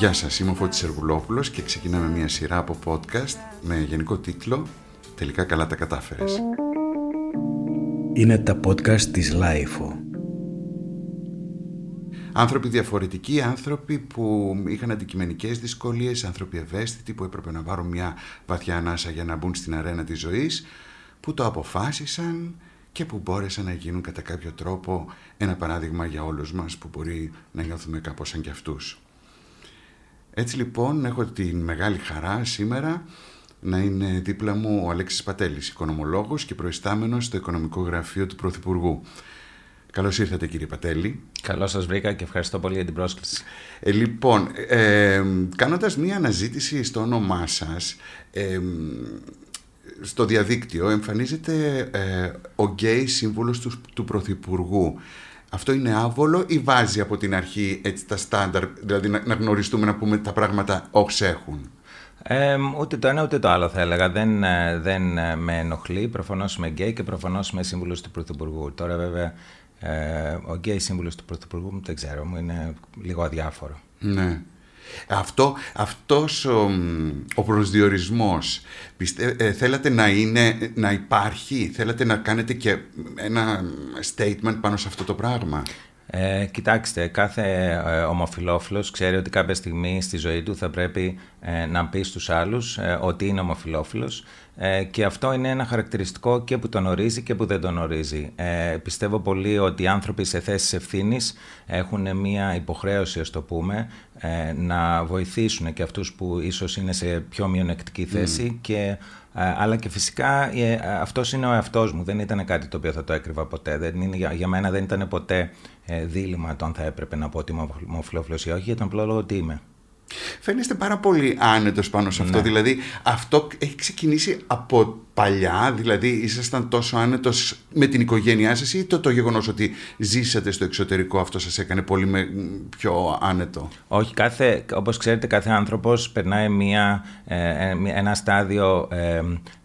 Γεια σας, είμαι ο Φώτης Σεργουλόπουλος και ξεκινάμε μια σειρά από podcast με γενικό τίτλο «Τελικά καλά τα κατάφερες». Είναι τα podcast της LiFO. Άνθρωποι διαφορετικοί, άνθρωποι που είχαν αντικειμενικές δυσκολίες, άνθρωποι ευαίσθητοι που έπρεπε να πάρουν μια βαθιά ανάσα για να μπουν στην αρένα της ζωής, που το αποφάσισαν και που μπόρεσαν να γίνουν κατά κάποιο τρόπο ένα παράδειγμα για όλους μας που μπορεί να νιώθουμε κάπως σαν κι αυτούς. Έτσι λοιπόν έχω την μεγάλη χαρά σήμερα να είναι δίπλα μου ο Αλέξης Πατέλης, οικονομολόγος και προϊστάμενος στο Οικονομικό Γραφείο του Πρωθυπουργού. Καλώς ήρθατε κύριε Πατέλη. Καλώς σας βρήκα και ευχαριστώ πολύ για την πρόσκληση. Ε, λοιπόν, ε, κάνοντας μία αναζήτηση στο όνομά σας, ε, στο διαδίκτυο εμφανίζεται ε, ο γκέι σύμβολος του, του Πρωθυπουργού. Αυτό είναι άβολο ή βάζει από την αρχή έτσι τα στάνταρ, δηλαδή να, να γνωριστούμε να πούμε τα πράγματα ως έχουν; Ε, ούτε το ένα ούτε το άλλο θα έλεγα. Δεν, ε, δεν ε, με ενοχλεί. Προφανώς είμαι γκέι και προφανώς είμαι σύμβουλος του Πρωθυπουργού. Τώρα, βέβαια, ε, ο γκέι σύμβουλος του Πρωθυπουργού δεν ξέρω, μου είναι λίγο αδιάφορο. Ναι. Αυτό, αυτός ο, ο προσδιορισμός ε, θέλατε να, είναι, να υπάρχει, θέλατε να κάνετε και ένα statement πάνω σε αυτό το πράγμα; Ε, κοιτάξτε, κάθε ε, ομοφιλόφιλος ξέρει ότι κάποια στιγμή στη ζωή του θα πρέπει ε, να πει στους άλλους ε, ότι είναι ομοφιλόφιλος ε, και αυτό είναι ένα χαρακτηριστικό και που τον ορίζει και που δεν τον ορίζει. πιστεύω πολύ ότι οι άνθρωποι σε θέσεις ευθύνης έχουν μια υποχρέωση, ας το πούμε, να βοηθήσουν και αυτούς που ίσως είναι σε πιο μειονεκτική θέση και αλλά και φυσικά αυτός είναι ο εαυτός μου. Δεν ήταν κάτι το οποίο θα το έκρυβα ποτέ. Δεν είναι, για, μένα δεν ήταν ποτέ δίλημα το αν θα έπρεπε να πω ότι είμαι ομοφυλόφιλο ή όχι, για τον απλό λόγο ότι είμαι. Φαίνεστε πάρα πολύ άνετος πάνω σε αυτό. Ναι. Δηλαδή, αυτό έχει ξεκινήσει από παλιά, δηλαδή ήσασταν τόσο άνετος με την οικογένειά σας ή το, το γεγονός ότι ζήσατε στο εξωτερικό αυτό σας έκανε πολύ με, πιο άνετο; Όχι, κάθε, όπως ξέρετε κάθε άνθρωπος περνάει μια, ε, ε, ένα στάδιο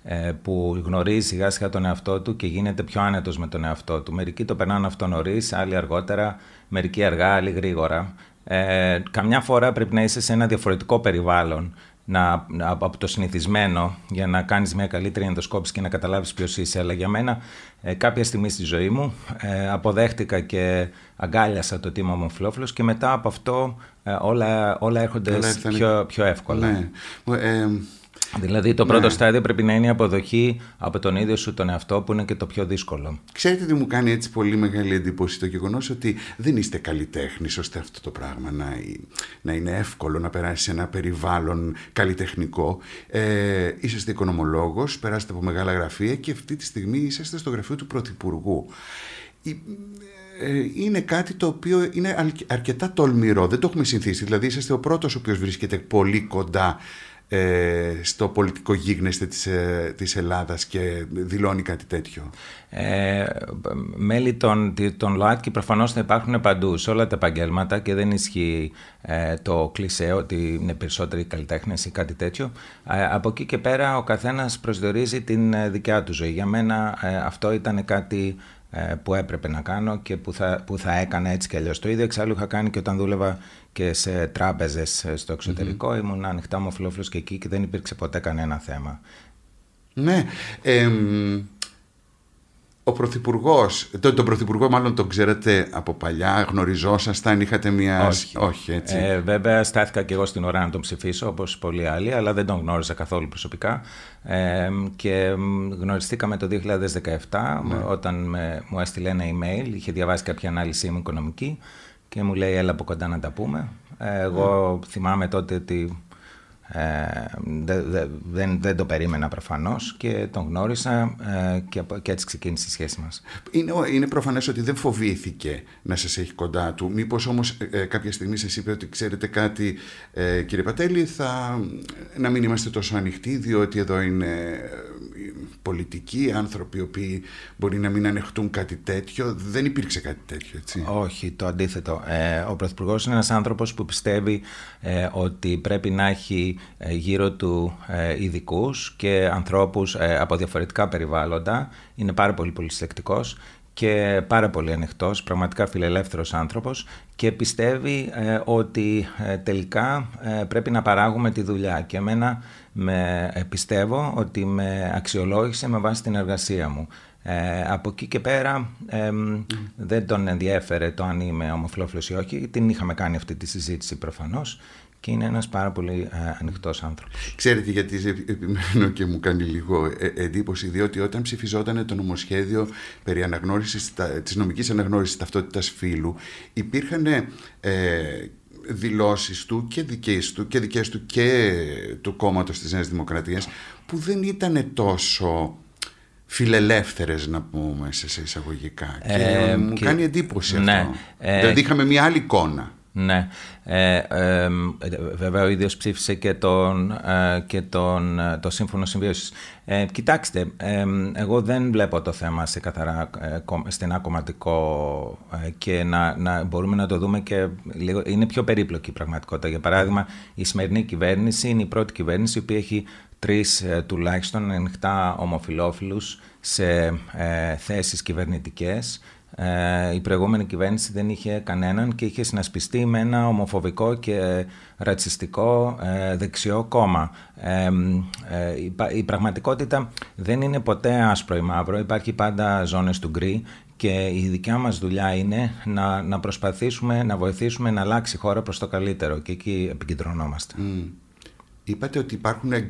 ε, που γνωρίζει σιγά σιγά τον εαυτό του και γίνεται πιο άνετος με τον εαυτό του. Μερικοί το περνάνε αυτό νωρίς, άλλοι αργότερα, μερικοί αργά, άλλοι γρήγορα. Ε, καμιά φορά πρέπει να είσαι σε ένα διαφορετικό περιβάλλον να, από το συνηθισμένο για να κάνεις μια καλύτερη ενδοσκόπηση και να καταλάβεις ποιος είσαι. Αλλά για μένα ε, κάποια στιγμή στη ζωή μου ε, αποδέχτηκα και αγκάλιασα το τίμα μου φιλόφιλος και μετά από αυτό ε, όλα, όλα έρχονται πιο, πιο εύκολα. Ναι. Δηλαδή το πρώτο ναι. στάδιο πρέπει να είναι η αποδοχή από τον ίδιο σου τον εαυτό που είναι και το πιο δύσκολο. Ξέρετε τι μου κάνει έτσι πολύ μεγάλη εντύπωση το γεγονός ότι δεν είστε καλλιτέχνη ώστε αυτό το πράγμα να, να είναι εύκολο να περάσει σε ένα περιβάλλον καλλιτεχνικό. Ε, είσαστε οικονομολόγος, περάσετε από μεγάλα γραφεία και αυτή τη στιγμή είσαστε στο γραφείο του Πρωθυπουργού. Ε, είναι κάτι το οποίο είναι αρκετά τολμηρό, δεν το έχουμε συνηθίσει. Δηλαδή είσαστε ο πρώτος ο οποίος βρίσκεται πολύ κοντά ε, στο πολιτικό γίγνεσθε της, ε, της Ελλάδας και δηλώνει κάτι τέτοιο; Ε, μέλη των, των ΛΟΑΤΚΙ προφανώς θα υπάρχουν παντού σε όλα τα επαγγέλματα και δεν ισχύει ε, το κλισέ ότι είναι περισσότεροι καλλιτέχνες ή κάτι τέτοιο. Ε, από εκεί και πέρα ο καθένας προσδιορίζει την ε, δικιά του ζωή. Για μένα αυτό ήταν κάτι που έπρεπε να κάνω και που θα, που θα έκανα έτσι και αλλιώς. Το ίδιο εξάλλου είχα κάνει και όταν δούλευα και σε τράπεζες στο εξωτερικό. Mm-hmm. Ήμουν ανοιχτά μου και εκεί και δεν υπήρξε ποτέ κανένα θέμα. Ναι. Ο Πρωθυπουργός, τον, τον Πρωθυπουργό μάλλον τον ξέρετε από παλιά, γνωριζόσασταν, είχατε μια. Όχι, Όχι έτσι. Ε, βέβαια, στάθηκα και εγώ στην ώρα να τον ψηφίσω, όπως πολλοί άλλοι, αλλά δεν τον γνώριζα καθόλου προσωπικά. Ε, και γνωριστήκαμε το 2017, ναι. όταν με, μου έστειλε ένα email, είχε διαβάσει κάποια ανάλυση μου οικονομική και μου λέει έλα από κοντά να τα πούμε. Ε, εγώ θυμάμαι τότε ότι ε, δεν, δεν το περίμενα προφανώς και τον γνώρισα ε, και, και έτσι ξεκίνησε η σχέση μας. Είναι, είναι προφανές ότι δεν φοβήθηκε να σας έχει κοντά του. Μήπως όμως ε, κάποια στιγμή σας είπε ότι ξέρετε κάτι κύριε Πατέλη θα, να μην είμαστε τόσο ανοιχτοί διότι εδώ είναι πολιτικοί άνθρωποι οι οποίοι μπορεί να μην ανεχτούν κάτι τέτοιο. Δεν υπήρξε κάτι τέτοιο, έτσι. Όχι, το αντίθετο. Ε, ο Πρωθυπουργός είναι ένας άνθρωπος που πιστεύει ε, ότι πρέπει να έχει ε, γύρω του ε, ειδικούς και ανθρώπους από διαφορετικά περιβάλλοντα. Είναι πάρα πολύ πολυσυλλεκτικός και πάρα πολύ ανοιχτός, πραγματικά φιλελεύθερος άνθρωπος και πιστεύει ε, ότι ε, τελικά ε, πρέπει να παράγουμε τη δουλειά και εμένα με, πιστεύω ότι με αξιολόγησε με βάση την εργασία μου. από εκεί και πέρα δεν τον ενδιέφερε το αν είμαι ομοφυλόφιλος ή όχι. Την είχαμε κάνει αυτή τη συζήτηση προφανώς και είναι ένας πάρα πολύ ε, ανοιχτός άνθρωπος. Ξέρετε γιατί επιμένω και μου κάνει λίγο ε, εντύπωση διότι όταν ψηφιζόταν το νομοσχέδιο περί αναγνώρισης, της νομικής αναγνώρισης ταυτότητας φύλου υπήρχαν ε, δηλώσεις του και δικές του και δικές του και του κόμματος της Νέας Δημοκρατίας που δεν ήταν τόσο φιλελεύθερες να πούμε σε εισαγωγικά και ε, μου κάνει εντύπωση ναι, αυτό. Ε, δηλαδή είχαμε μια άλλη εικόνα. Ναι. Ε, ε, βέβαια ο ίδιος ψήφισε και, τον, ε, και τον, ε, το Σύμφωνο Συμβίωσης. Ε, κοιτάξτε, εγώ δεν βλέπω το θέμα σε καθαρά στενά κομματικό και να, να μπορούμε να το δούμε και λίγο... Είναι πιο περίπλοκη η πραγματικότητα. Για παράδειγμα, η σημερινή κυβέρνηση είναι η πρώτη κυβέρνηση η οποία έχει τρεις τουλάχιστον ανοιχτά ομοφιλόφιλους σε θέσεις κυβερνητικές ε, η προηγούμενη κυβέρνηση δεν είχε κανέναν και είχε συνασπιστεί με ένα ομοφοβικό και ρατσιστικό ε, δεξιό κόμμα. Ε, η, πραγματικότητα δεν είναι ποτέ άσπρο ή μαύρο, υπάρχει πάντα ζώνες του γκρι και η δικιά μας δουλειά είναι να, να προσπαθήσουμε να βοηθήσουμε να αλλάξει η χώρα προς το καλύτερο και εκεί επικεντρωνόμαστε. Mm. Είπατε ότι υπάρχουν ε,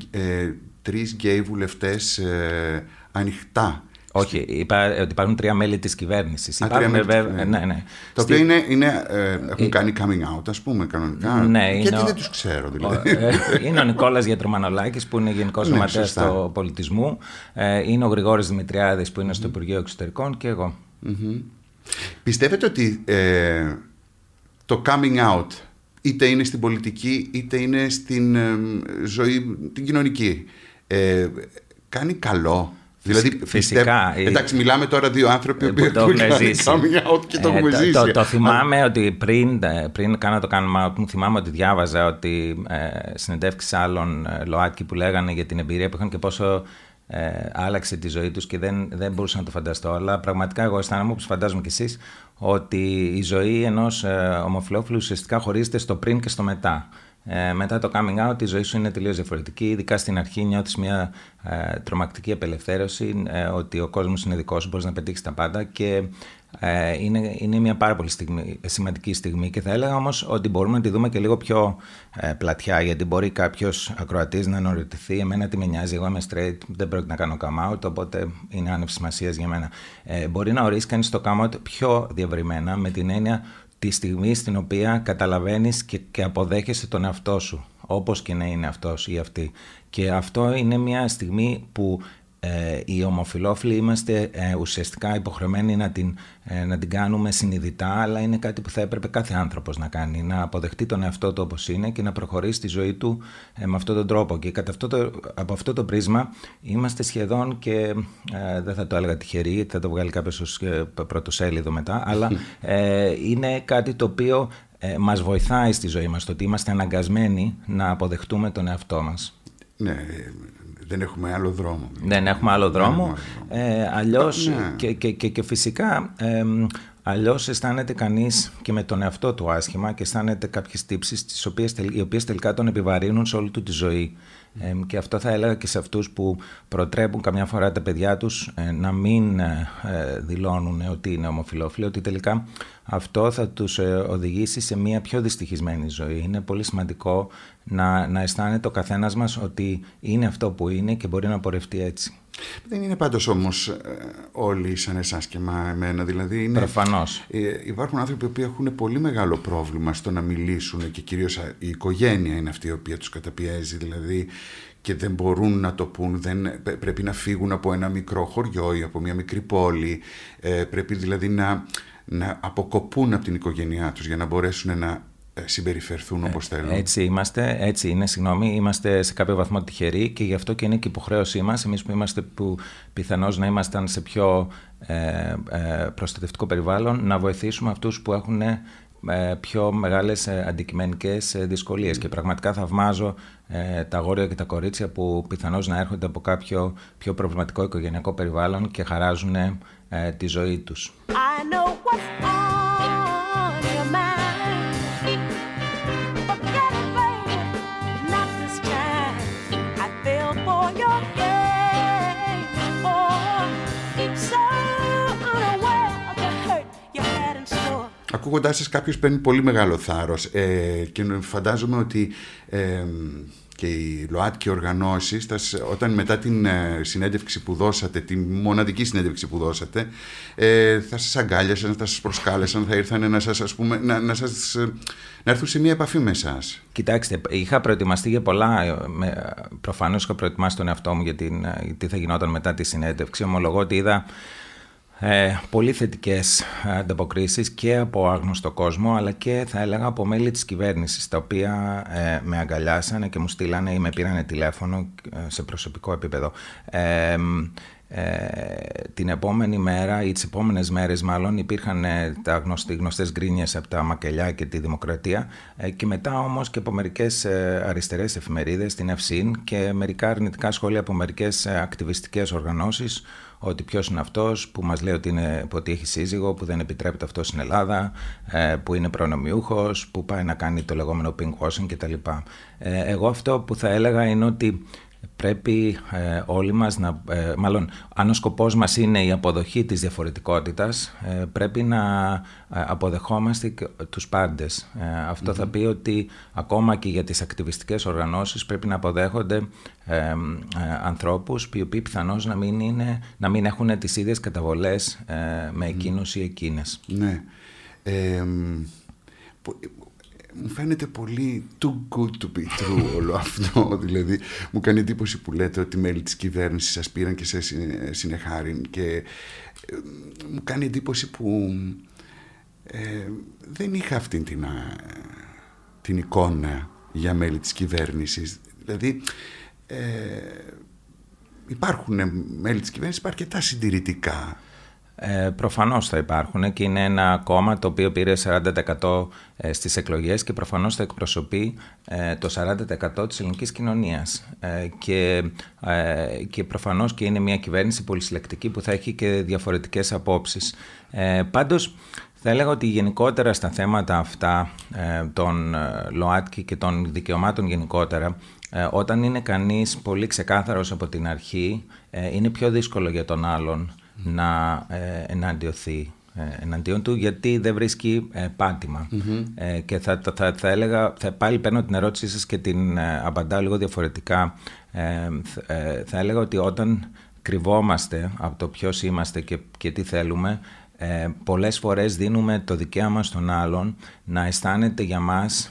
τρεις γκέι βουλευτές ανοιχτά όχι, είπα ότι υπάρχουν τρία μέλη της κυβέρνησης. Υπάρχουν βέβαια. Ναι, ναι. Τα οποία είναι, είναι, ε, έχουν κάνει coming out, ας πούμε, κανονικά. Ναι, Γιατί δεν τους ξέρω, δηλαδή. Ε, είναι ο Νικόλας Γιατρομανολάκης, που είναι γενικός ναι, γραμματέας του πολιτισμού. Ε, είναι ο Γρηγόρης Δημητριάδης, που είναι στο Υπουργείο Εξωτερικών και εγώ. Πιστεύετε ότι ε, το coming out είτε είναι στην πολιτική είτε είναι στην ζωή την κοινωνική κάνει καλό Δηλαδή, Φυσικά. εντάξει, μιλάμε τώρα δύο άνθρωποι που έχουν ζήσει. και το έχουμε ζήσει. Το, το θυμάμαι ότι πριν, πριν κάνω το κάνουμε μου θυμάμαι ότι διάβαζα ότι ε, συνεντεύξεις άλλων ε, ΛΟΑΤΚΙ που λέγανε για την εμπειρία που είχαν και πόσο ε, άλλαξε τη ζωή τους και δεν, δεν μπορούσα να το φανταστώ. Αλλά πραγματικά εγώ αισθάνομαι, όπως φαντάζομαι κι εσείς, ότι η ζωή ενός ε, ομοφυλόφιλου ουσιαστικά χωρίζεται στο πριν και στο μετά. Ε, μετά το coming out η ζωή σου είναι τελείως διαφορετική. Ειδικά στην αρχή νιώθεις μια ε, τρομακτική απελευθέρωση ε, ότι ο κόσμος είναι δικός σου, μπορείς να πετύχεις τα πάντα και ε, είναι, είναι μια πάρα πολύ στιγμή, σημαντική στιγμή και θα έλεγα όμως ότι μπορούμε να τη δούμε και λίγο πιο ε, πλατιά γιατί μπορεί κάποιος ακροατής να αναρωτηθεί εμένα τι με νοιάζει, εγώ είμαι straight, δεν πρόκειται να κάνω come out οπότε είναι άνευ σημασίας για μένα. Ε, μπορεί να ορίσει κανείς το come out πιο διευρυμένα με την έννοια τη στιγμή στην οποία καταλαβαίνεις και, και αποδέχεσαι τον εαυτό σου, όπως και να είναι αυτός ή αυτή. Και αυτό είναι μια στιγμή που ε, οι ομοφιλόφιλοι είμαστε ε, ουσιαστικά υποχρεωμένοι να την, ε, να την κάνουμε συνειδητά, αλλά είναι κάτι που θα έπρεπε κάθε άνθρωπος να κάνει, να αποδεχτεί τον εαυτό του όπως είναι και να προχωρήσει τη ζωή του ε, με αυτόν τον τρόπο. Και κατά αυτό το, από αυτό το πρίσμα είμαστε σχεδόν και ε, δεν θα το έλεγα τυχεροί, θα το βγάλει κάποιος ως πρωτοσέλιδο μετά, αλλά είναι κάτι το οποίο μας βοηθάει στη ζωή μας, το ότι είμαστε αναγκασμένοι να αποδεχτούμε τον εαυτό μας. Ναι, δεν έχουμε άλλο δρόμο. Δεν έχουμε άλλο δρόμο. Ε, αλλιώς ναι. και, και, και, και, φυσικά ε, αλλιώς αισθάνεται κανείς και με τον εαυτό του άσχημα και αισθάνεται κάποιες τύψεις τις οποίες, οι οποίες τελικά τον επιβαρύνουν σε όλη του τη ζωή. Ε, και αυτό θα έλεγα και σε αυτούς που προτρέπουν καμιά φορά τα παιδιά τους ε, να μην ε, δηλώνουν ότι είναι ομοφιλόφιλοι, ότι τελικά αυτό θα τους οδηγήσει σε μια πιο δυστυχισμένη ζωή. Είναι πολύ σημαντικό να, να αισθάνεται ο καθένας μας ότι είναι αυτό που είναι και μπορεί να πορευτεί έτσι. Δεν είναι πάντως όμως ε, όλοι σαν εσάς και εμένα. Δηλαδή είναι, Προφανώς. Ε, υπάρχουν άνθρωποι που έχουν πολύ μεγάλο πρόβλημα στο να μιλήσουν και κυρίως η οικογένεια είναι αυτή η οποία τους καταπιέζει. Δηλαδή και δεν μπορούν να το πούν, δεν, πρέπει να φύγουν από ένα μικρό χωριό ή από μια μικρή πόλη. Ε, πρέπει δηλαδή να, να αποκοπούν από την οικογένειά τους για να μπορέσουν να ε, συμπεριφερθούν όπως θέλουν. Έτσι είμαστε, έτσι είναι, συγγνώμη, είμαστε σε κάποιο βαθμό τυχεροί και γι' αυτό και είναι και υποχρέωσή μας, εμείς που είμαστε που πιθανώς να ήμασταν σε πιο ε, ε, προστατευτικό περιβάλλον, να βοηθήσουμε αυτούς που έχουν πιο μεγάλες αντικειμενικές δυσκολίες και πραγματικά θαυμάζω τα αγόρια και τα κορίτσια που πιθανώς να έρχονται από κάποιο πιο προβληματικό οικογενειακό περιβάλλον και χαράζουν τη ζωή τους. ακούγοντάς σα, κάποιος παίρνει πολύ μεγάλο θάρρος. Ε, και φαντάζομαι ότι ε, και οι ΛΟΑΤΚΙ οργανώσεις, όταν μετά την ε, συνέντευξη που δώσατε, τη μοναδική συνέντευξη που δώσατε, ε, θα σας αγκάλιασαν, θα σας προσκάλεσαν, θα ήρθαν να σας, ας πούμε, να, να, σας, να έρθουν σε μια επαφή με εσάς. Κοιτάξτε, είχα προετοιμαστεί για πολλά. Προφανώς είχα προετοιμάσει τον εαυτό μου για την, τι θα γινόταν μετά τη συνέντευξη. Ομολογώ ότι είδα ε, πολύ θετικές ανταποκρίσεις και από άγνωστο κόσμο αλλά και θα έλεγα από μέλη της κυβέρνησης τα οποία ε, με αγκαλιάσανε και μου στείλανε ή με πήρανε τηλέφωνο ε, σε προσωπικό επίπεδο. Ε, την επόμενη μέρα ή τις επόμενες μέρες μάλλον υπήρχαν τα γνωστοί, γνωστές γκρίνιες από τα Μακελιά και τη Δημοκρατία και μετά όμως και από μερικές αριστερές εφημερίδες, την Ευσύν και μερικά αρνητικά σχόλια από μερικές ακτιβιστικές οργανώσεις ότι ποιος είναι αυτός που μας λέει ότι, είναι, ότι έχει σύζυγο, που δεν επιτρέπεται αυτό στην Ελλάδα, ε, που είναι προνομιούχος, που πάει να κάνει το λεγόμενο pinkwashing κτλ. Ε, εγώ αυτό που θα έλεγα είναι ότι πρέπει ε, όλοι μας να, ε, μάλλον αν ο σκοπός μας είναι η αποδοχή της διαφορετικότητας ε, πρέπει να ε, αποδεχόμαστε τους πάντες. αυτο θα πει ότι ακόμα και για τις ακτιβιστικές οργανώσεις πρέπει να αποδέχονται ανθρώπους οι οποίοι πιθανώς να μην, είναι, να μην έχουν τις ίδιες καταβολές με εκείνους ή εκείνες. Ναι μου φαίνεται πολύ too good to be true όλο αυτό. δηλαδή, μου κάνει εντύπωση που λέτε ότι μέλη της κυβέρνησης σας πήραν και σε συνεχάριν και ε, μου κάνει εντύπωση που ε, δεν είχα αυτή την, την εικόνα για μέλη της κυβέρνησης. Δηλαδή, ε, υπάρχουν μέλη της κυβέρνησης, υπάρχει αρκετά συντηρητικά. Ε, προφανώς θα υπάρχουν και είναι ένα κόμμα το οποίο πήρε 40% ε, στις εκλογές και προφανώς θα εκπροσωπεί ε, το 40% της ελληνικής κοινωνίας ε, και, και προφανώς και είναι μια κυβέρνηση πολυσυλλεκτική που θα έχει και διαφορετικές απόψεις. Πάντως θα έλεγα ότι γενικότερα στα θέματα αυτά των ΛΟΑΤΚΙ και των δικαιωμάτων γενικότερα όταν είναι κανείς πολύ ξεκάθαρος από την αρχή είναι πιο δύσκολο για τον άλλον να ε, εναντιωθεί ε, εναντίον του γιατί δεν βρίσκει ε, πατημα ε, και θα, θα, θα, έλεγα, θα πάλι παίρνω την ερώτησή σας και την ε, απαντάω λίγο διαφορετικά. Θα έλεγα ότι όταν κρυβόμαστε από το ποιος είμαστε και, και τι θέλουμε ε, πολλές φορές δίνουμε το δικαίωμα στον άλλον να αισθάνεται για μας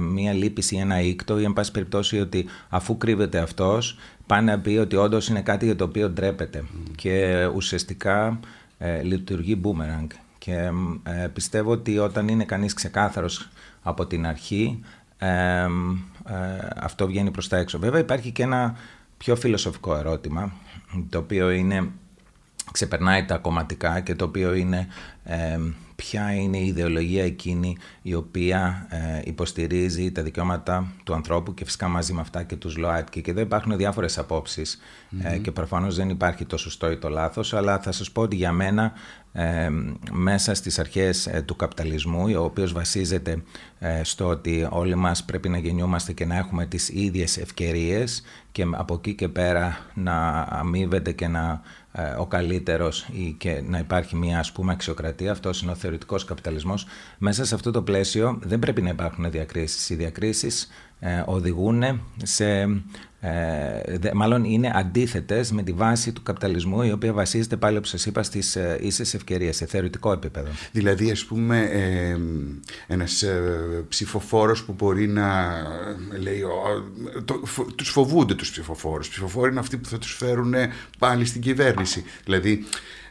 μία λύπηση ή ένα ήκτο ή εν πάση περιπτώσει ότι αφού κρύβεται αυτός πάει να πει ότι όντως είναι κάτι για το οποίο ντρέπεται και ουσιαστικά ε, λειτουργεί boomerang. Και ε, πιστεύω ότι όταν είναι κανείς ξεκάθαρος από την αρχή, ε, αυτό βγαίνει προς τα έξω. Βέβαια υπάρχει και ένα πιο φιλοσοφικό ερώτημα, το οποίο είναι, ξεπερνάει τα κομματικά και το οποίο είναι ποια είναι η ιδεολογία εκείνη η οποία ε, υποστηρίζει τα δικαιώματα του ανθρώπου και φυσικά μαζί με αυτά και τους ΛΟΑΤΚΙ. Και εδώ υπάρχουν διάφορες ε, και προφανώς δεν υπάρχει το σωστό ή το λάθος, αλλά θα σας πω ότι για μένα ε, μέσα στις αρχές ε, του καπιταλισμού, ο οποίος βασίζεται στο ότι όλοι μας πρέπει να γεννιόμαστε και να έχουμε τις ίδιες ευκαιρίες και από εκεί και πέρα να αμείβεται και να ο καλύτερος ή και να υπάρχει μια ας πούμε αξιοκρατία, αυτός είναι ο θεωρητικός καπιταλισμός. Μέσα σε αυτό το πλαίσιο δεν πρέπει να υπάρχουν διακρίσεις. Οι διακρίσεις ε, οδηγούν σε ε, μάλλον είναι αντίθετες με τη βάση του καπιταλισμού η οποία βασίζεται πάλι όπως σας είπα στις ε, ίσες ευκαιρίες σε θεωρητικό επίπεδο. Δηλαδή ας πούμε ε, ένας ε, ψηφοφόρος που μπορεί να ε, λέει το, τους φοβούνται τους ψηφοφόρους. ψηφοφόροι είναι αυτοί που θα τους φέρουν πάλι στην κυβέρνηση. Δηλαδή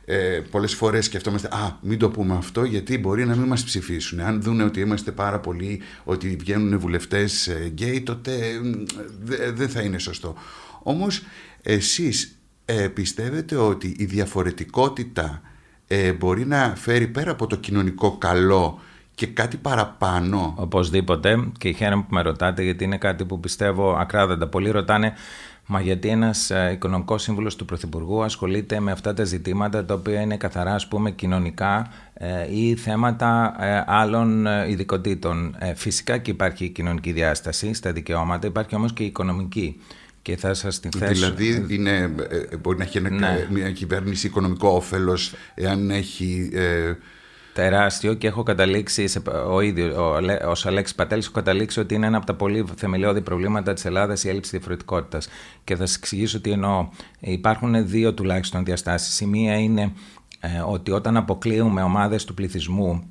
ε, πολλές φορές σκεφτόμαστε «Α, μην το πούμε αυτό γιατί μπορεί να μην μας ψηφίσουν». Αν δούνε ότι είμαστε πάρα πολλοί, ότι βγαίνουν βουλευτές ε, γκέι, τότε δεν θα είναι σωστό. Όμως εσείς ε, πιστεύετε ότι η διαφορετικότητα ε, μπορεί να φέρει πέρα από το κοινωνικό καλό και κάτι παραπάνω; Οπωσδήποτε και χαίρομαι που με ρωτάτε γιατί είναι κάτι που πιστεύω ακράδαντα. Πολλοί ρωτάνε Μα γιατί ένας ε, οικονομικός σύμβουλος του Πρωθυπουργού ασχολείται με αυτά τα ζητήματα τα οποία είναι καθαρά ας πούμε κοινωνικά ε, ή θέματα ε, άλλων ειδικοτήτων. Φυσικά και υπάρχει η κοινωνική διάσταση στα δικαιώματα, υπάρχει όμως και η οικονομική. Και θα σας την θέσω... Δηλαδή είναι, μπορεί να έχει ναι. μια κυβέρνηση οικονομικό όφελος εάν έχει τεράστιο και έχω καταλήξει, σε, ο ίδιο, ο, ως Αλέξης Πατέλης, έχω καταλήξει ότι είναι ένα από τα πολύ θεμελιώδη προβλήματα της Ελλάδας η έλλειψη διαφορετικότητας. Και θα σας εξηγήσω τι εννοώ. Υπάρχουν δύο τουλάχιστον διαστάσεις. Η μία είναι ε, ότι όταν αποκλείουμε ομάδες του πληθυσμού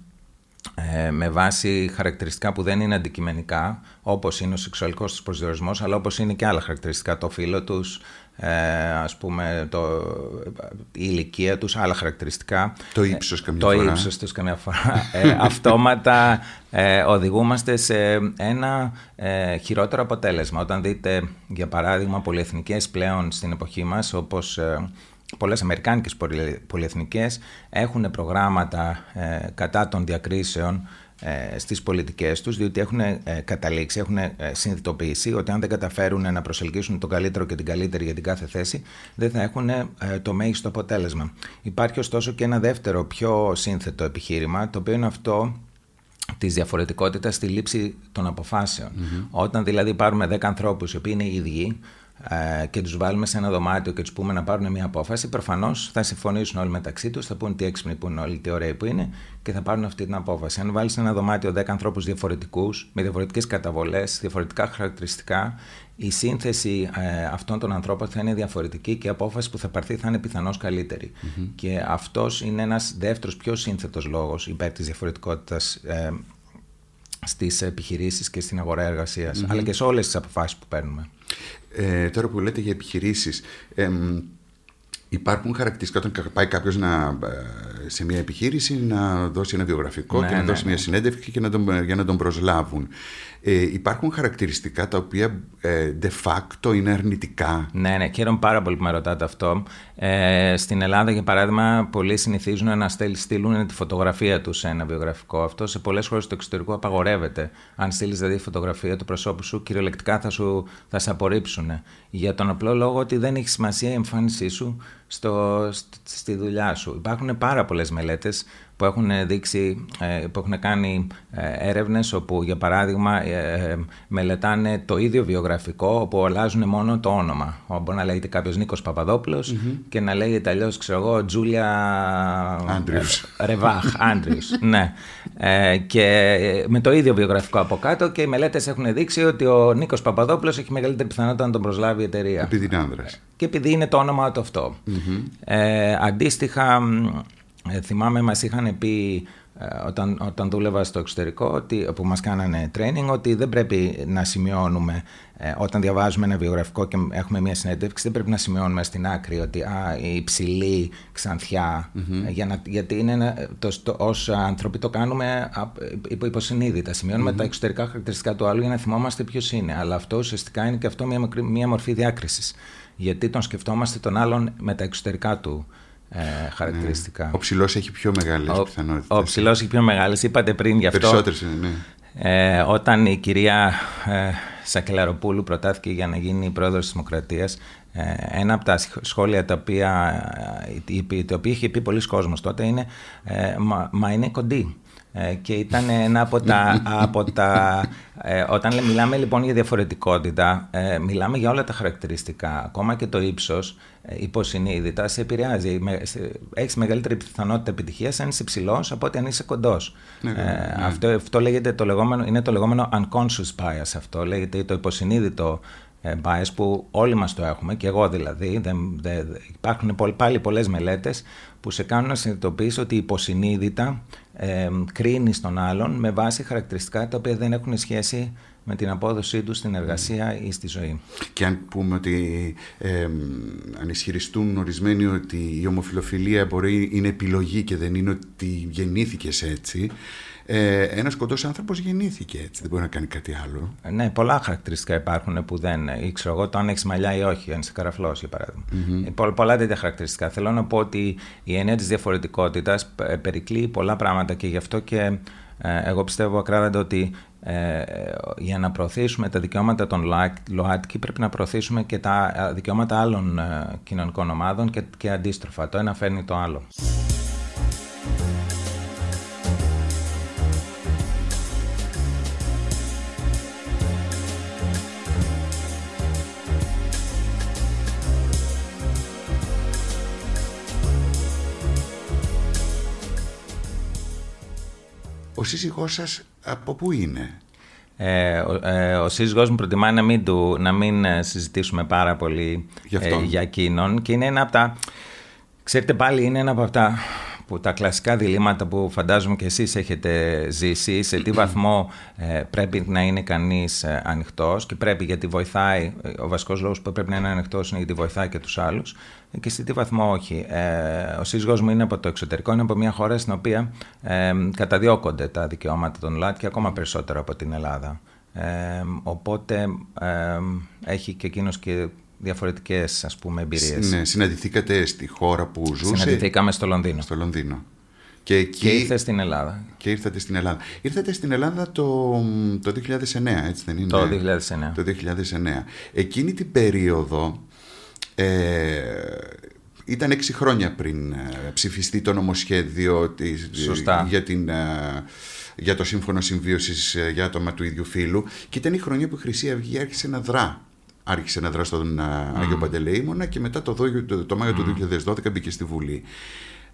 ε, με βάση χαρακτηριστικά που δεν είναι αντικειμενικά, όπως είναι ο σεξουαλικός τους προσδιορισμός, αλλά όπως είναι και άλλα χαρακτηριστικά, το φύλλο τους, ε, ας πούμε το, η ηλικία τους, άλλα χαρακτηριστικά. Το ύψος καμιά το φορά. Το ύψος τους καμιά φορά. Ε, αυτόματα ε, οδηγούμαστε σε ένα ε, χειρότερο αποτέλεσμα. Όταν δείτε, για παράδειγμα, πολυεθνικές πλέον στην εποχή μας, όπως ε, πολλές αμερικάνικες πολυεθνικές, έχουν προγράμματα ε, κατά των διακρίσεων ε, στις πολιτικές τους, διότι έχουν ε, καταλήξει, έχουν ε, συνειδητοποιήσει ότι αν δεν καταφέρουν να προσελκύσουν τον καλύτερο και την καλύτερη για την κάθε θέση, δεν θα έχουν το μέγιστο αποτέλεσμα. Υπάρχει ωστόσο και ένα δεύτερο πιο σύνθετο επιχείρημα, το οποίο είναι αυτό της διαφορετικότητας στη λήψη των αποφασεων Όταν δηλαδή πάρουμε 10 ανθρώπους οι οποίοι είναι οι ίδιοι, ε, και τους βάλουμε σε ένα δωμάτιο και τους πούμε να πάρουν μια απόφαση, προφανώς θα συμφωνήσουν όλοι μεταξύ τους, θα πούνε τι έξυπνοι που είναι όλοι, τι ωραίοι που είναι και θα πάρουν αυτή την απόφαση. Αν βάλεις σε ένα δωμάτιο 10 ανθρώπους διαφορετικούς, με διαφορετικές καταβολές, διαφορετικά χαρακτηριστικά, η σύνθεση ε, αυτών των ανθρώπων θα είναι διαφορετική και η απόφαση που θα πάρθει θα είναι πιθανώς Και αυτός είναι ένας δεύτερος πιο σύνθετος λόγος υπέρ της διαφορετικότητας ε, στις επιχειρήσεις και στην αγορά αλλά και σε όλες τις αποφάσεις που παίρνουμε. Ε, τώρα που λέτε για επιχειρήσεις, ε, υπάρχουν χαρακτηριστικά όταν πάει κάποιος ε, σε μια επιχείρηση να δώσει ένα βιογραφικό ναι, και να ναι, δώσει ναι. μια συνέντευξη και να τον, για να τον προσλάβουν. Ε, υπάρχουν χαρακτηριστικά τα οποία ε, de facto είναι αρνητικά. Ναι, ναι, χαίρομαι πάρα πολύ που με ρωτάτε αυτό. Ε, στην Ελλάδα, για παράδειγμα, πολλοί συνηθίζουν να στείλουν τη φωτογραφία τους σε ένα βιογραφικό. Αυτό σε πολλές χώρες του εξωτερικού απαγορεύεται. Αν στείλεις δηλαδή φωτογραφία του προσώπου σου, κυριολεκτικά θα, σου, θα σε απορρίψουν. Για τον απλό λόγο ότι δεν έχει σημασία η εμφάνισή σου στο, στη δουλειά σου. Υπάρχουν πάρα πολλές μελέτες που έχουν δείξει, ε, που έχουν κάνει ε, έρευνες όπου για παράδειγμα ε, μελετάνε το ίδιο βιογραφικό όπου αλλάζουν μόνο το όνομα. Μπορεί να λέγεται κάποιος Νίκος και να λέγεται αλλιώς ξέρω εγώ Τζούλια Άντριους. Ρεβάχ, Άντριους. ναι. και με το ίδιο βιογραφικό από κάτω και οι μελέτες έχουν δείξει ότι ο Νίκος Παπαδόπουλος έχει μεγαλύτερη πιθανότητα να τον προσλάβει η εταιρεία. Επειδή είναι άνδρας. Και επειδή είναι το όνομα του αυτό. Αντίστοιχα ε, θυμάμαι μας είχαν πει ε, όταν, όταν δούλευα στο εξωτερικό ότι, που μας κάνανε training ότι δεν πρέπει να σημειώνουμε ε, όταν διαβάζουμε ένα βιογραφικό και έχουμε μια συνέντευξη δεν πρέπει να σημειώνουμε στην άκρη ότι α, η υψηλή ξανθιά. Για να, γιατί είναι ένα, το, το, ως άνθρωποι το κάνουμε υπό υποσυνείδητα. Σημειώνουμε τα εξωτερικά χαρακτηριστικά του άλλου για να θυμόμαστε ποιος είναι. Αλλά αυτό ουσιαστικά είναι και αυτό μια, μια μορφή διάκρισης γιατί τον σκεφτόμαστε τον άλλον με τα εξωτερικά του ε, χαρακτηριστικά. Ναι. Ο ψηλός έχει πιο μεγάλες πιθανότητες. Ο ψηλός έχει πιο μεγάλες. Είπατε πριν γι' αυτό. Περισσότερες είναι, ναι. Ε, όταν η κυρία ε, Σακελαροπούλου προτάθηκε για να γίνει πρόεδρος της Δημοκρατίας, ε, ένα από τα σχόλια τα οποία, ε, τα οποία είχε πει πολλοί κόσμος τότε είναι ε, μα, μα είναι κοντή. Ε, και ήταν ένα από τα... από τα ε, όταν μιλάμε λοιπόν για διαφορετικότητα, ε, μιλάμε για όλα τα χαρακτηριστικά. Ακόμα και το ύψος υποσυνείδητας σε επηρεάζει. Έχεις μεγαλύτερη πιθανότητα επιτυχίας αν είσαι ψηλό από ότι αν είσαι κοντός. Ναι, ναι, ναι. Αυτό, αυτό λέγεται το λεγόμενο, είναι το λεγόμενο unconscious bias. Αυτό λέγεται το υποσυνείδητο bias που όλοι μας το έχουμε και εγώ δηλαδή. Δεν, δεν, υπάρχουν πάλι πολλές μελέτες που σε κάνουν να συνειδητοποιήσει ότι υποσυνείδητα ε, κρίνει τον άλλον με βάση χαρακτηριστικά τα οποία δεν έχουν σχέση με την απόδοσή του στην εργασία ή στη ζωή. Και αν πούμε ότι ε, αν ισχυριστούν ορισμένοι ότι η ομοφιλοφιλία μπορεί είναι επιλογή και δεν είναι ότι γεννήθηκες έτσι, ε, ένας κοντός άνθρωπος γεννήθηκε έτσι, δεν μπορεί να κάνει κάτι άλλο. Ε, ναι, πολλά χαρακτηριστικά υπάρχουν που δεν. ή ξέρω εγώ το αν έχεις μαλλιά ή όχι, αν είσαι καραφλός για παράδειγμα. Mm-hmm. πολλά τέτοια χαρακτηριστικά. Θέλω να πω ότι η έννοια της διαφορετικότητας ε, περικλεί πολλά πράγματα και γι' αυτό και εγώ πιστεύω ακράδαντα ότι ε, για να προωθήσουμε τα δικαιώματα των ΛΟΑΤΚΙ πρέπει να προωθήσουμε και τα δικαιώματα άλλων κοινωνικών ομάδων και, και αντίστροφα. Το ένα φέρνει το άλλο. Ο σύζυγός σας από πού είναι; Ε, ο, ε, ο σύζυγός μου προτιμάει να μην, του, να μην ε, συζητήσουμε πάρα πολύ ε, για εκείνον και είναι ένα από τα... Ξέρετε πάλι είναι ένα από τα που τα κλασικά διλήμματα που φαντάζομαι και εσείς έχετε ζήσει, σε τι βαθμό ε, πρέπει να είναι κανείς ε, ανοιχτός και πρέπει γιατί βοηθάει, ο βασικός λόγος που πρέπει να είναι ανοιχτός είναι γιατί βοηθάει και τους άλλους και σε τι βαθμό όχι. Ε, ο σύζυγός μου είναι από το εξωτερικό, είναι από μια χώρα στην οποία ε, καταδιώκονται τα δικαιώματα των ΛΑΤ και ακόμα περισσότερο από την Ελλάδα. Ε, οπότε ε, έχει και εκείνος και διαφορετικές ας πούμε εμπειρίες. Ναι, συναντηθήκατε στη χώρα που ζούσε; Συναντηθήκαμε στο Λονδίνο. Στο Λονδίνο. Και, εκεί... και ήρθες στην Ελλάδα. Και ήρθατε στην Ελλάδα. Ήρθατε στην Ελλάδα το, το 2009, έτσι δεν είναι; Το 2009. Το 2009. Εκείνη την περίοδο ε, ήταν έξι χρόνια πριν ε, ψηφιστεί το νομοσχέδιο της, για, την, ε, για το Σύμφωνο Συμβίωσης ε, για άτομα του ίδιου φύλου και ήταν η χρονιά που η Χρυσή Αυγή άρχισε να δρά άρχισε να δράσει στον mm. Άγιο Παντελεήμονα και μετά το, το, το Μάιο του 2012 μπήκε στη Βουλή.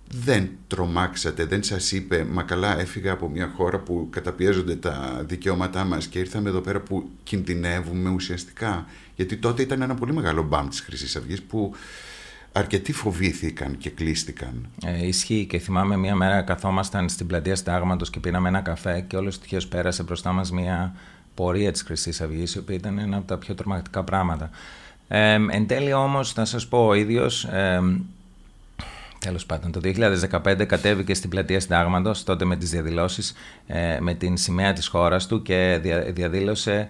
Δεν τρομάξατε, δεν σας είπε «Μα καλά έφυγα από μια χώρα που καταπιέζονται τα δικαιώματά μας και ήρθαμε εδώ πέρα που κινδυνεύουμε ουσιαστικά». Γιατί τότε ήταν ένα πολύ μεγάλο μπαμ της χρυσής αυγής που αρκετοί φοβήθηκαν και κλείστηκαν. Ε, ισχύει και θυμάμαι μια μέρα καθόμασταν στην πλατεία Στάγματος και πήραμε ένα καφέ και όλος τυχαίως πέρασε μπροστά μας μια πορεία της χρυσής Αυγής, η οποία ήταν ένα από τα πιο τρομακτικά πράγματα. Ε, εν τέλει όμως, θα σας πω ο ίδιος, ε, τέλος πάντων, το 2015 κατέβηκε στην πλατεία Συντάγματος, τότε με τις διαδηλώσεις, ε, με την σημαία της χώρας του και διαδήλωσε ε,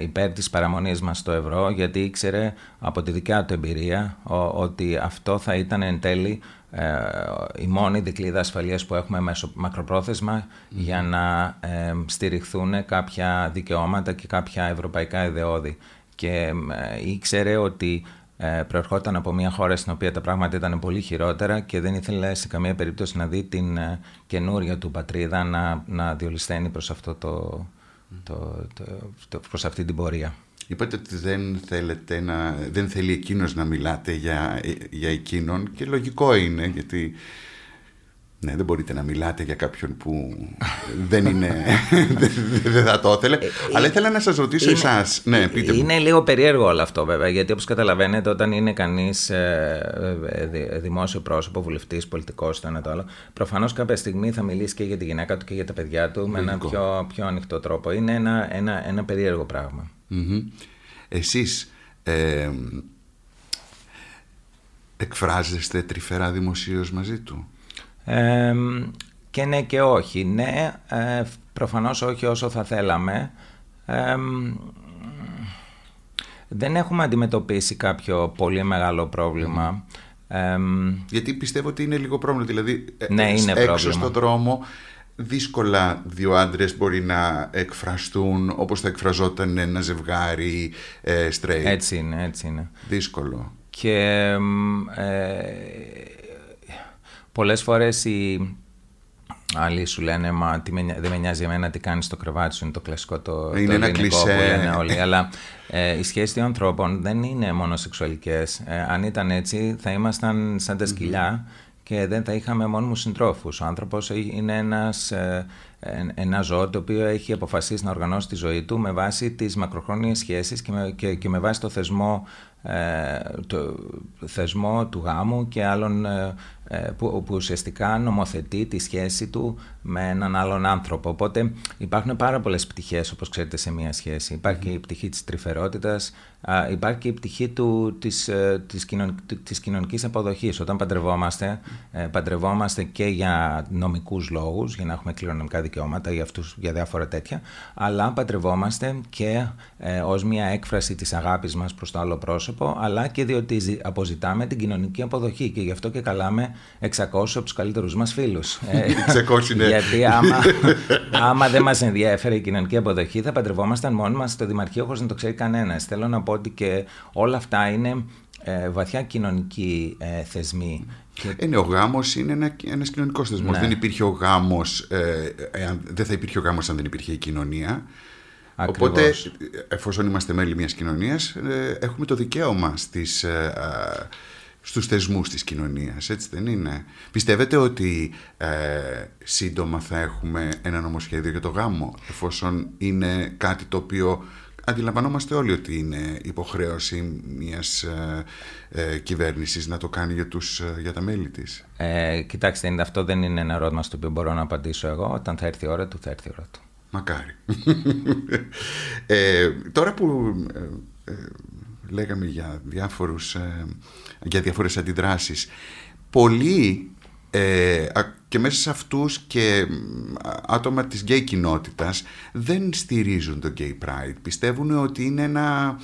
υπέρ της παραμονής μας στο ευρώ, γιατί ήξερε από τη δικιά του εμπειρία ότι αυτό θα ήταν εν τέλει ε, η μόνη δικλίδα ασφαλείας που έχουμε μέσω μακροπρόθεσμα για να ε, στηριχθούν κάποια δικαιώματα και κάποια ευρωπαϊκά ιδεώδη. Και ε, ήξερε ότι ε, προερχόταν από μια χώρα στην οποία τα πράγματα ήταν πολύ χειρότερα και δεν ήθελε σε καμία περίπτωση να δει την ε, καινούρια του πατρίδα να, να διολυσταίνει προς, αυτό το, το, το, προς αυτή την πορεία. Είπατε ότι δεν, θέλετε να, δεν θέλει εκείνος να μιλάτε για, για εκείνον και λογικό είναι γιατί ναι, δεν μπορείτε να μιλάτε για κάποιον που δεν είναι. δεν θα το ήθελε. Ε, Αλλά ήθελα να σας ρωτήσω εσάς. Ναι, πείτε είναι λίγο περίεργο όλο αυτό, βέβαια. Γιατί όπως καταλαβαίνετε, όταν είναι κανείς ε, ε, δημόσιο πρόσωπο, βουλευτής, πολιτικός, το ένα το άλλο, προφανώς κάποια στιγμή θα μιλήσει και για τη γυναίκα του και για τα παιδιά του με ένα πιο, πιο ανοιχτό τρόπο. Είναι ένα, ένα, ένα περίεργο πράγμα. Mm-hmm. Εσείς ε, εκφράζεστε τρυφερά δημοσίως μαζί του; Ε, και ναι και όχι. Ναι, ε, προφανώς όχι όσο θα θέλαμε. δεν έχουμε αντιμετωπίσει κάποιο πολύ μεγάλο πρόβλημα. Γιατί πιστεύω ότι είναι λίγο πρόβλημα. Δηλαδή, ε, ναι, είναι έξω στον δρόμο δύσκολα δύο άντρες μπορεί να εκφραστούν όπως θα εκφραζόταν ένα ζευγάρι ε, straight. Έτσι είναι, έτσι είναι. Δύσκολο. Και ε, πολλές φορές οι άλλοι σου λένε «Μα τι με, δεν με νοιάζει εμένα τι κάνεις στο κρεβάτι σου», είναι το κλασικό το, είναι το ένα κλισέ. που λένε όλοι. Αλλά ε, οι σχέσεις των ανθρώπων δεν είναι μόνο σεξουαλικές. Ε, αν ήταν έτσι θα ήμασταν σαν τα σκυλιά και δεν θα είχαμε μόνιμους συντρόφους. Ο άνθρωπος είναι ένας, ε, ένα ζώο το οποίο έχει αποφασίσει να οργανώσει τη ζωή του με βάση τις μακροχρόνιες σχέσεις και με, και, και με βάση το θεσμό, ε, το θεσμό του γάμου και άλλων ε, ε, που, που ουσιαστικά νομοθετεί τη σχέση του με έναν άλλον άνθρωπο. Οπότε υπάρχουν πάρα πολλές πτυχές, όπως ξέρετε, σε μία σχέση. Υπάρχει και η πτυχή της τρυφερότητας, υπάρχει και η πτυχή του, της, ε, της, κοινων, της κοινωνικής αποδοχής. Όταν παντρευόμαστε, ε, παντρευόμαστε και για νομικούς λόγους, για να έχουμε κληρονομικά δικαιώματα για, αυτούς, για διάφορα τέτοια, αλλά παντρευόμαστε και ε, ως μια έκφραση της αγάπης μας προς το άλλο πρόσωπο, αλλά και διότι αποζητάμε την κοινωνική αποδοχή και γι' αυτό και καλάμε 600 από τους καλύτερους μας φίλους. 600 είναι. Γιατί άμα, άμα δεν μας ενδιαφέρει η κοινωνική αποδοχή θα παντρευόμασταν μόνοι μας στο Δημαρχείο χωρίς να το ξέρει κανένας. Θέλω να πω ότι και όλα αυτά είναι ε, βαθιά κοινωνικοί ε, θεσμοί. Είναι, ο γάμος είναι ένα, ένας κοινωνικός θεσμός. Ναι. Δεν υπήρχε ο γάμος, ε, δεν θα υπήρχε ο γάμος αν δεν υπήρχε η κοινωνία. Ακριβώς. Οπότε, εφόσον είμαστε μέλη μιας κοινωνίας, ε, έχουμε το δικαίωμα στις, ε, στους θεσμούς της κοινωνίας, έτσι δεν είναι; Πιστεύετε ότι ε, σύντομα θα έχουμε ένα νομοσχέδιο για το γάμο, εφόσον είναι κάτι το οποίο αντιλαμβανόμαστε όλοι ότι είναι υποχρέωση μιας ε, ε κυβέρνησης να το κάνει για, τους, ε, για τα μέλη της. Ε, κοιτάξτε, αυτό δεν είναι ένα ερώτημα στο οποίο μπορώ να απαντήσω εγώ. Όταν θα έρθει η ώρα του, θα έρθει η ώρα του. Μακάρι. ε, τώρα που ε, λέγαμε για, διάφορους, για διάφορες αντιδράσεις, πολλοί και μέσα σε αυτούς και άτομα της γκέι κοινότητας δεν στηρίζουν το gay pride. Πιστεύουν ότι είναι ένα,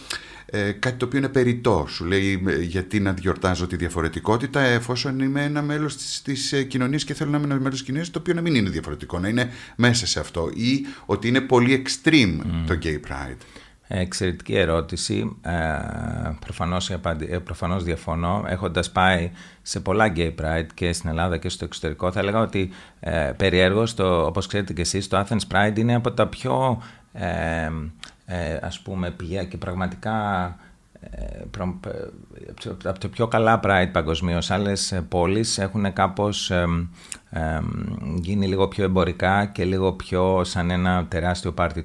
ε, κάτι το οποίο είναι περιττό. Σου λέει γιατί να διορτάζω τη διαφορετικότητα εφόσον είμαι ένα μέλος της, της ε, κοινωνίας και θέλω να είμαι ένα μέλος της κοινωνίας το οποίο να μην είναι διαφορετικό, να είναι μέσα σε αυτό ή ότι είναι πολύ extreme το gay pride. Εξαιρετική ερώτηση. Ε, προφανώς, ε, προφανώς διαφωνώ. Έχοντας πάει σε πολλά gay pride και στην Ελλάδα και στο εξωτερικό, θα έλεγα ότι ε, περιέργως, το, όπως ξέρετε και εσείς, το Athens Pride είναι από τα πιο ε, ε, ας πούμε πηγαία και πραγματικά ε, από το πιο καλά Pride παγκοσμίως. Άλλες πόλεις έχουν κάπως γίνει λίγο πιο εμπορικά και λίγο πιο σαν ένα τεράστιο πάρτι.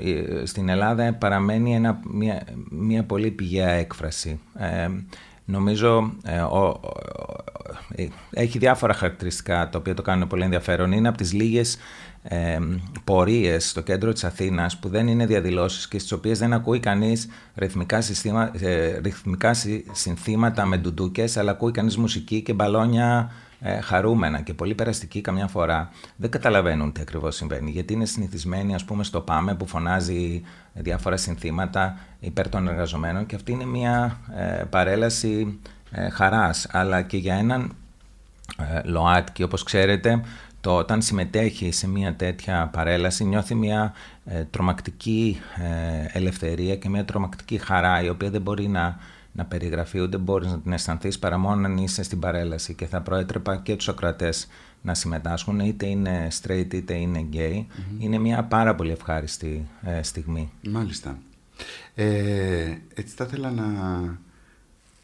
Ε, στην Ελλάδα παραμένει ένα, μια, μια πολύ πηγαία έκφραση. Νομίζω ε, έχει διάφορα χαρακτηριστικά τα οποία το κάνουν πολύ ενδιαφέρον. Είναι από τις λίγες ε, πορείες στο κέντρο της Αθήνας που δεν είναι διαδηλώσεις και στις οποίες δεν ακούει κανείς ρυθμικά, συστήμα, ε, ρυθμικά συνθήματα με ντουντούκες αλλά ακούει κανείς μουσική και μπαλόνια ε, χαρούμενα και πολύ περαστική καμιά φορά δεν καταλαβαίνουν τι ακριβώς συμβαίνει γιατί είναι συνηθισμένοι ας πούμε στο ΠΑΜΕ που φωνάζει διάφορα συνθήματα υπέρ των εργαζομένων και αυτή είναι μια ε, παρέλαση ε, χαράς. Αλλά και για έναν ε, ΛΟΑΤΚΙ όπως ξέρετε το όταν συμμετέχει σε μια τέτοια παρέλαση νιώθει μια ε, τρομακτική ε, ελευθερία και μια τρομακτική χαρά η οποία δεν μπορεί να, να περιγραφεί ούτε μπορείς να την αισθανθείς παρά μόνο αν είσαι στην παρέλαση και θα προέτρεπα και τους ακροατές να συμμετάσχουν είτε είναι straight είτε είναι gay είναι μια πάρα πολύ ευχάριστη ε, στιγμή. Μάλιστα. έτσι θα ήθελα να,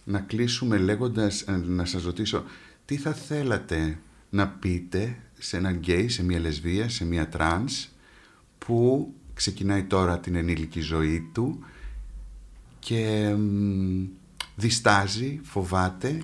να κλείσουμε λέγοντας, να σας ρωτήσω τι θα θέλατε να πείτε σε έναν γκέι, σε μια λεσβία, σε μια τρανς που ξεκινάει τώρα την ενήλικη ζωή του και διστάζει, φοβάται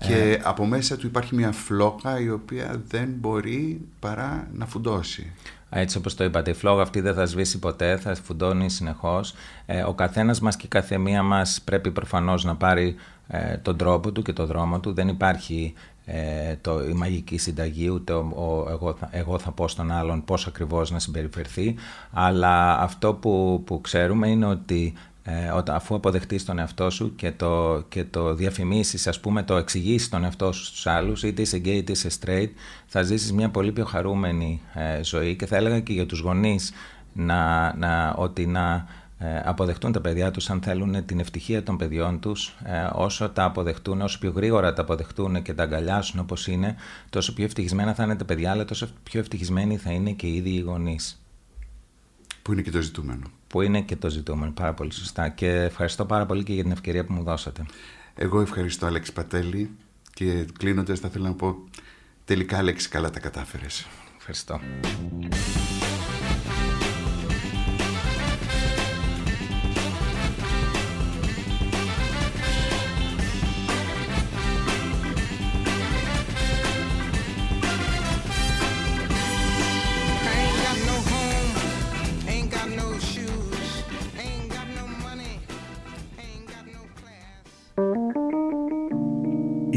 και ε. από μέσα του υπάρχει μια φλόκα η οποία δεν μπορεί παρά να φουντώσει. Έτσι όπως το είπατε, η φλόγα αυτή δεν θα σβήσει ποτέ, θα φουντώνει συνεχώς. Ε, ο καθένας μας και η καθεμία μας πρέπει προφανώς να πάρει ε, τον τρόπο του και τον δρόμο του. Δεν υπάρχει ε, το, η μαγική συνταγή, ούτε ο, εγώ, θα, εγώ θα πω στον άλλον πώς ακριβώς να συμπεριφερθεί, αλλά αυτό που, που ξέρουμε είναι ότι ε, όταν, αφού αποδεχτείς τον εαυτό σου και το, και το διαφημίσεις, ας πούμε, το εξηγήσεις τον εαυτό σου στους άλλους, είτε είσαι gay είτε είσαι straight, θα ζήσεις μια πολύ πιο χαρούμενη ε, ζωή και θα έλεγα και για τους γονείς να, να, ότι να ε, αποδεχτούν τα παιδιά τους αν θέλουν την ευτυχία των παιδιών τους ε, όσο τα αποδεχτούν, όσο πιο γρήγορα τα αποδεχτούν και τα αγκαλιάσουν όπως είναι τόσο πιο ευτυχισμένα θα είναι τα παιδιά αλλά τόσο πιο ευτυχισμένοι θα είναι και οι ίδιοι οι γονείς. Που είναι και το ζητούμενο. Που είναι και το ζητούμενο, πάρα πολύ σωστά και ευχαριστώ πάρα πολύ και για την ευκαιρία που μου δώσατε. Εγώ ευχαριστώ Αλέξη Πατέλη και κλείνοντας θα ήθελα να πω τελικά Αλέξη καλά τα κατάφερες. Ευχαριστώ.